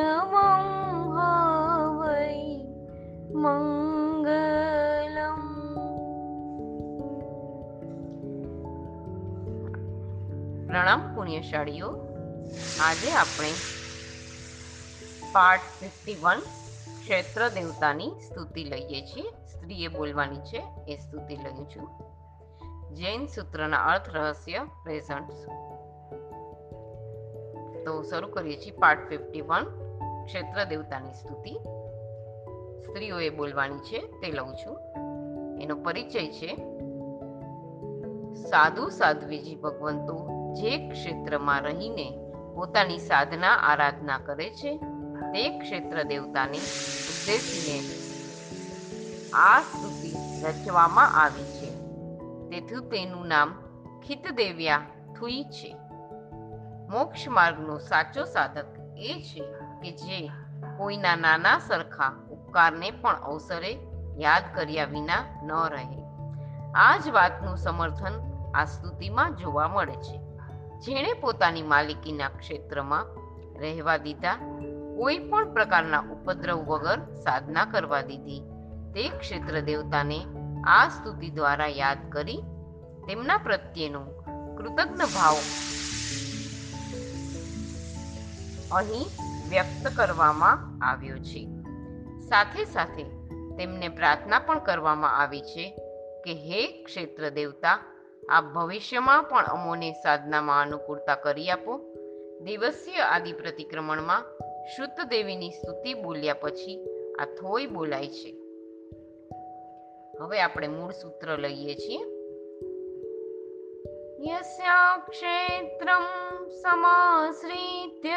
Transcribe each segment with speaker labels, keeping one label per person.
Speaker 1: પરમં હવૈ મંગલમ
Speaker 2: પ્રણામ પુણ્યશાળીઓ આજે આપણે પાર્ટ ફિફ્ટી વન ક્ષેત્ર દેવતાની સ્તુતિ લઈએ છીએ સ્ત્રીએ બોલવાની છે એ સ્તુતિ લઈ છું જૈન સૂત્રના અર્થ રહસ્ય પ્રેઝન્ટ તો શરૂ કરીએ છીએ પાર્ટ ફિફ્ટી વન ક્ષેત્ર દેવતાની સ્તુતિ. સ્ત્રીઓએ બોલવાની છે, તે લઉં છું. એનો પરિચય છે. સાધુ સાધ્વીજી ભગવંતો જે ક્ષેત્રમાં રહીને પોતાની સાધના આરાધના કરે છે, તે ક્ષેત્ર દેવતાને ઉદ્દેશીને આ સ્તુતિ રચવામાં આવી છે. તેથી તેનું નામ ખિતદેવ્યા થુઈ છે. મોક્ષ માર્ગનો સાચો સાધક એ છે. કે જે કોઈના નાના સરખા ઉપકારને પણ અવસરે યાદ કર્યા વિના ન રહે. આ જ વાતનું સમર્થન આ સ્તુતિમાં જોવા મળે છે. જેણે પોતાની માલિકીના ક્ષેત્રમાં રહેવા દીધા, કોઈ પણ પ્રકારના ઉપદ્રવ વગર સાધના કરવા દીધી, તે ક્ષેત્ર દેવતાને આ સ્તુતિ દ્વારા યાદ કરી તેમના પ્રત્યેનો કૃતજ્ઞ ભાવ. અહીં વ્યક્ત કરવામાં આવ્યો છે. સાથે સાથે તેમને પ્રાર્થના પણ કરવામાં આવી છે કે હે ક્ષેત્ર દેવતા, આપ ભવિષ્યમાં પણ અમોને સાધનામાં અનુકૂળતા કરી આપો. દિવસીય આદિ પ્રતિક્રમણમાં શુદ્ધ દેવીની સ્તુતિ બોલ્યા પછી આ થોઈ બોલાય છે. હવે આપણે મૂળ સૂત્ર લઈએ છીએ.
Speaker 1: યસ્યા ક્ષેત્રમ સમાશ્રિત્ય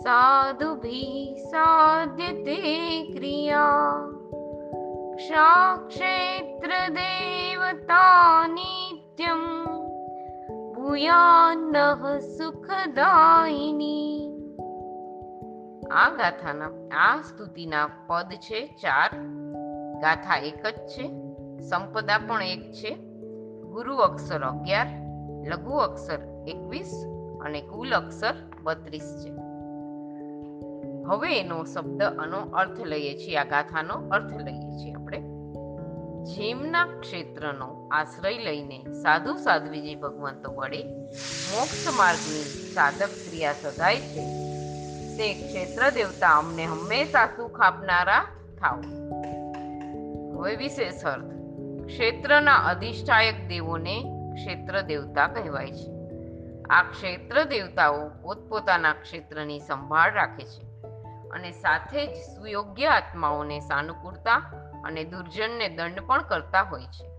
Speaker 1: साधुभिः साध्यते क्रिया क्षाक्षेत्रदेवता नित्यं भूयान्नः सुखदायिनी
Speaker 2: આ ગાથાના આ સ્તુતિના પદ છે ચાર ગાથા એક જ છે સંપદા પણ એક છે ગુરુ અક્ષર અગિયાર લઘુ અક્ષર એકવીસ અને કુલ અક્ષર બત્રીસ છે હવે એનો શબ્દ આનો અર્થ લઈએ છીએ, આ ગાથાનો અર્થ લઈએ છીએ આપણે. જેમના ક્ષેત્રનો આશ્રય લઈને સાધુ સાધ્વીજી ભગવંતો વડે મોક્ષ માર્ગની સાધક ક્રિયા સધાય છે, તે ક્ષેત્ર દેવતા અમને હંમેશા સુખ આપનારા થાવ હવે વિશેષ અર્થ, ક્ષેત્રના અધિષ્ઠાયક દેવોને ક્ષેત્ર દેવતા કહેવાય છે. આ ક્ષેત્ર દેવતાઓ પોતપોતાના ક્ષેત્રની સંભાળ રાખે છે. અને સાથે જ સુયોગ્ય આત્માઓને સાનુકૂળતા અને દુર્જનને દંડ પણ કરતા હોય છે.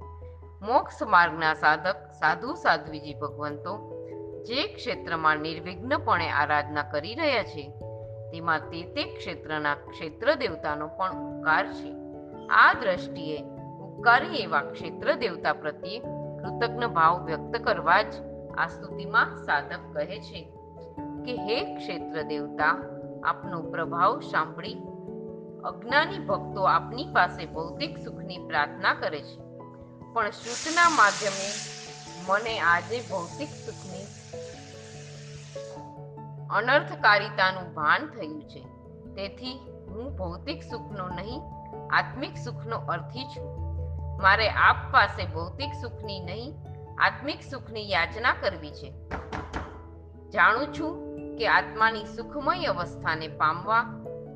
Speaker 2: મોક્ષ માર્ગના સાધક, સાધુ, સાધ્વીજી ભગવંતો જે ક્ષેત્રમાં નિર્વિઘ્નપણે આરાધના કરી રહ્યા છે, તેમાં તે તે ક્ષેત્રના ક્ષેત્ર દેવતાનો પણ ઉપકાર છે. આ દ્રષ્ટિએ ઉપકારી એવા ક્ષેત્ર દેવતા પ્રત્યે કૃતજ્ઞ ભાવ વ્યક્ત કરવા જ આ સ્તુતિમાં સાધક કહે છે કે, હે ક્ષેત્ર દેવતા આપનો પ્રભાવ સાંભળી અજ્ઞાની ભક્તો આપની પાસે ભૌતિક સુખની પ્રાર્થના કરે છે. પણ શ્રુતના માધ્યમે મને આજે ભૌતિક સુખની અનર્થકારિતાનું ભાન થયું છે. તેથી હું ભૌતિક સુખનો નહીં, આત્મિક સુખનો અર્થી છું. મારે આપ પાસે ભૌતિક સુખની નહીં, આત્મિક સુખની યાચના કરવી છે. જાણું છું કે આત્માની સુખમય અવસ્થાને પામવા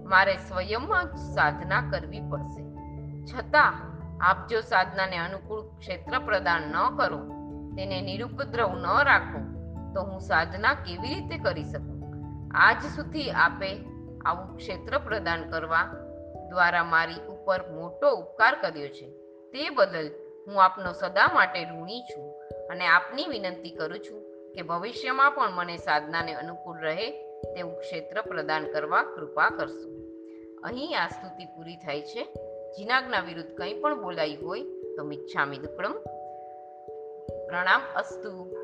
Speaker 2: મારે સ્વયંમાં સાધના કરવી પડશે. છતાં, આપ જો સાધનાને અનુકૂળ ક્ષેત્ર પ્રદાન ન કરો, તેને નિરુપદ્રવ ન રાખો, તો હું સાધના કેવી રીતે કરી શકું? આજ સુધી આપે આવું ક્ષેત્ર પ્રદાન કરવા દ્વારા મારી ઉપર મોટો ઉપકાર કર્યો છે. તે બદલ હું આપનો સદા માટે ઋણી છું અને આપની વિનંતી કરું છું કે ભવિષ્યમાં પણ મને સાધનાને અનુકૂળ રહે તેવું ક્ષેત્ર પ્રદાન કરવા કૃપા કરશો. અહીં આ સ્તુતિ પૂરી થાય છે. જીનાજ્ઞા વિરુદ્ધ કંઈ પણ બોલાયું હોય તો મિચ્છામી દુક્કડમ પ્રણામ અસ્તુ.